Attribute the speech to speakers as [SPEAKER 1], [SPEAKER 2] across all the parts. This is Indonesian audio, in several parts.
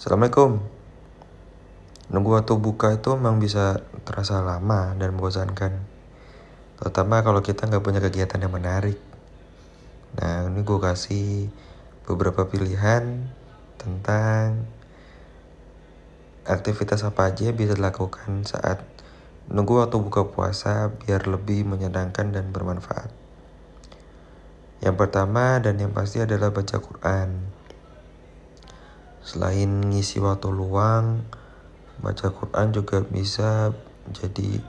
[SPEAKER 1] Assalamualaikum. Nunggu waktu buka itu memang bisa terasa lama dan membosankan. Terutama kalau kita nggak punya kegiatan yang menarik. Nah, ini gue kasih beberapa pilihan tentang aktivitas apa aja yang bisa dilakukan saat nunggu waktu buka puasa biar lebih menyenangkan dan bermanfaat. Yang pertama dan yang pasti adalah baca Quran. Selain ngisi waktu luang, baca Quran juga bisa jadi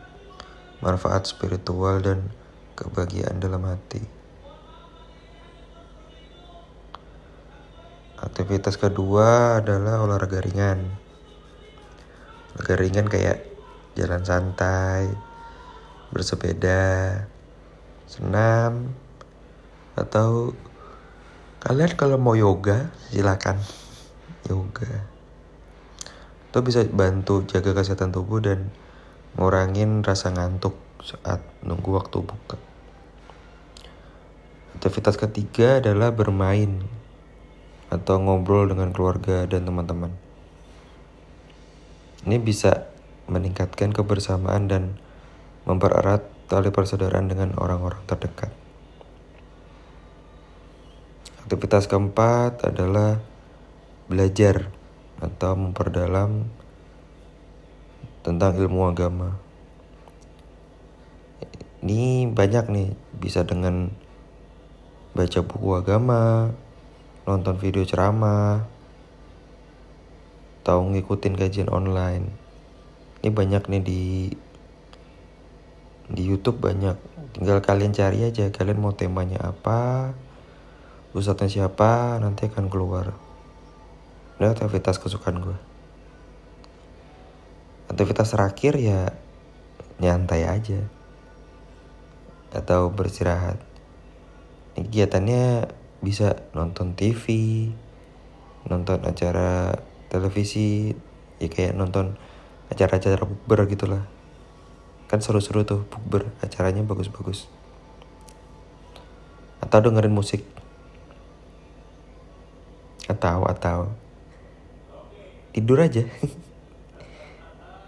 [SPEAKER 1] manfaat spiritual dan kebahagiaan dalam hati. Aktivitas kedua adalah olahraga ringan. Olahraga ringan kayak jalan santai, bersepeda, senam, atau kalian kalau mau yoga silakan yoga. Itu bisa bantu jaga kesehatan tubuh dan ngurangin rasa ngantuk saat nunggu waktu buka. Aktivitas ketiga adalah bermain atau ngobrol dengan keluarga dan teman-teman. Ini bisa meningkatkan kebersamaan dan mempererat tali persaudaraan dengan orang-orang terdekat. Aktivitas keempat adalah belajar atau memperdalam tentang ilmu agama. Ini banyak nih, bisa dengan baca buku agama, nonton video ceramah, atau ngikutin kajian online. Ini banyak nih di di YouTube banyak. Tinggal kalian cari aja kalian mau temanya apa, ustadznya siapa, nanti akan keluar. Ini aktivitas kesukaan gue. Aktivitas terakhir ya nyantai aja. Atau beristirahat. Ini kegiatannya bisa nonton TV, nonton acara televisi, ya kayak nonton acara-acara bukber gitulah. Kan seru-seru tuh bukber, acaranya bagus-bagus. Atau dengerin musik. Atau atau tidur aja.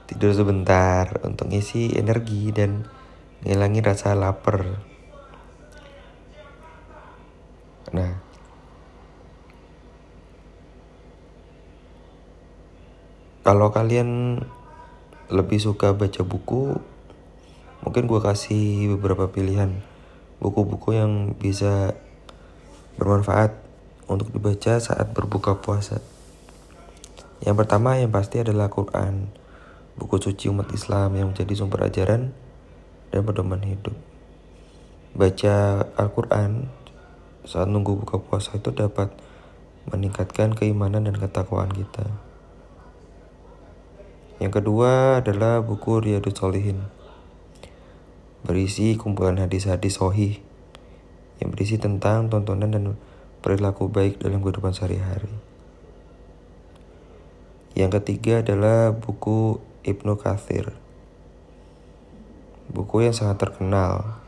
[SPEAKER 1] Tidur sebentar untuk ngisi energi dan ngilangi rasa lapar. Nah. Kalau kalian lebih suka baca buku mungkin gue kasih beberapa pilihan buku-buku yang bisa bermanfaat untuk dibaca saat berbuka puasa yang pertama yang pasti adalah Quran, buku suci umat Islam yang menjadi sumber ajaran dan pedoman hidup. Baca Al-Quran saat nunggu buka puasa itu dapat meningkatkan keimanan dan ketakwaan kita. Yang kedua adalah buku Riyadus Solihin. Berisi kumpulan hadis-hadis sohih yang berisi tentang tontonan dan perilaku baik dalam kehidupan sehari-hari. Yang ketiga adalah buku Ibnu Kathir. Buku yang sangat terkenal,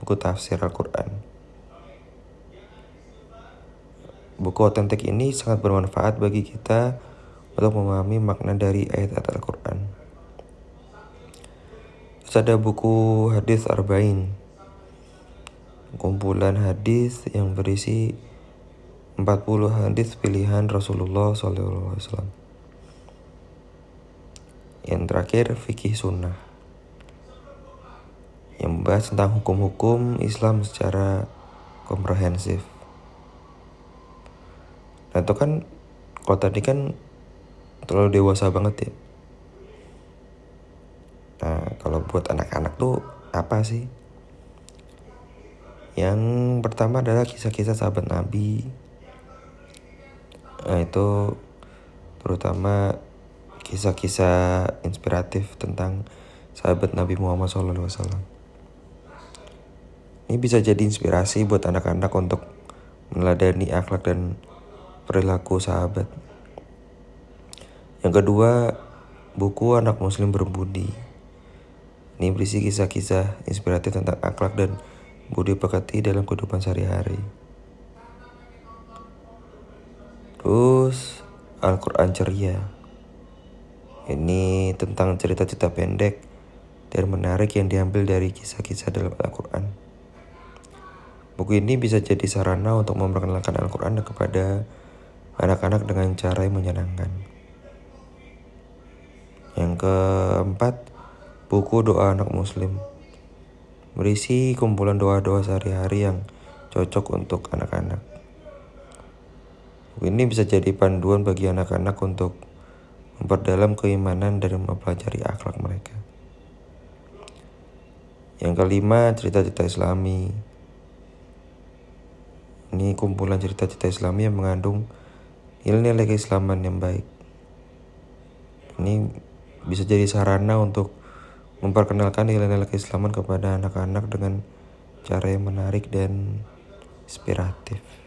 [SPEAKER 1] buku tafsir Al-Quran. Buku otentik ini sangat bermanfaat bagi kita untuk memahami makna dari ayat-ayat Al-Quran. Terus ada buku hadis Arba'in, kumpulan hadis yang berisi 40 hadis pilihan Rasulullah SAW. Yang terakhir fikih sunnah yang membahas tentang hukum-hukum Islam secara komprehensif. Nah itu kan kalau tadi kan terlalu dewasa banget ya. Nah kalau buat anak-anak tuh apa sih? Yang pertama adalah kisah-kisah sahabat Nabi. Nah itu terutama kisah-kisah inspiratif tentang sahabat Nabi Muhammad SAW. Ini bisa jadi inspirasi buat anak-anak untuk meneladani akhlak dan perilaku sahabat. Yang kedua, buku Anak Muslim Berbudi. Ini berisi kisah-kisah inspiratif tentang akhlak dan budi pekerti dalam kehidupan sehari-hari. Terus Al-Quran Ceria. Ini tentang cerita-cerita pendek dan menarik yang diambil dari kisah-kisah dalam Al-Quran. Buku ini bisa jadi sarana untuk memperkenalkan Al-Quran kepada anak-anak dengan cara yang menyenangkan. Yang keempat, buku doa anak muslim. Berisi kumpulan doa-doa sehari-hari yang cocok untuk anak-anak. Ini bisa jadi panduan bagi anak-anak untuk memperdalam keimanan dan mempelajari akhlak mereka. Yang kelima, cerita-cerita Islami. Ini kumpulan cerita-cerita Islami yang mengandung nilai-nilai keislaman yang baik. Ini bisa jadi sarana untuk memperkenalkan nilai-nilai keislaman kepada anak-anak dengan cara yang menarik dan inspiratif.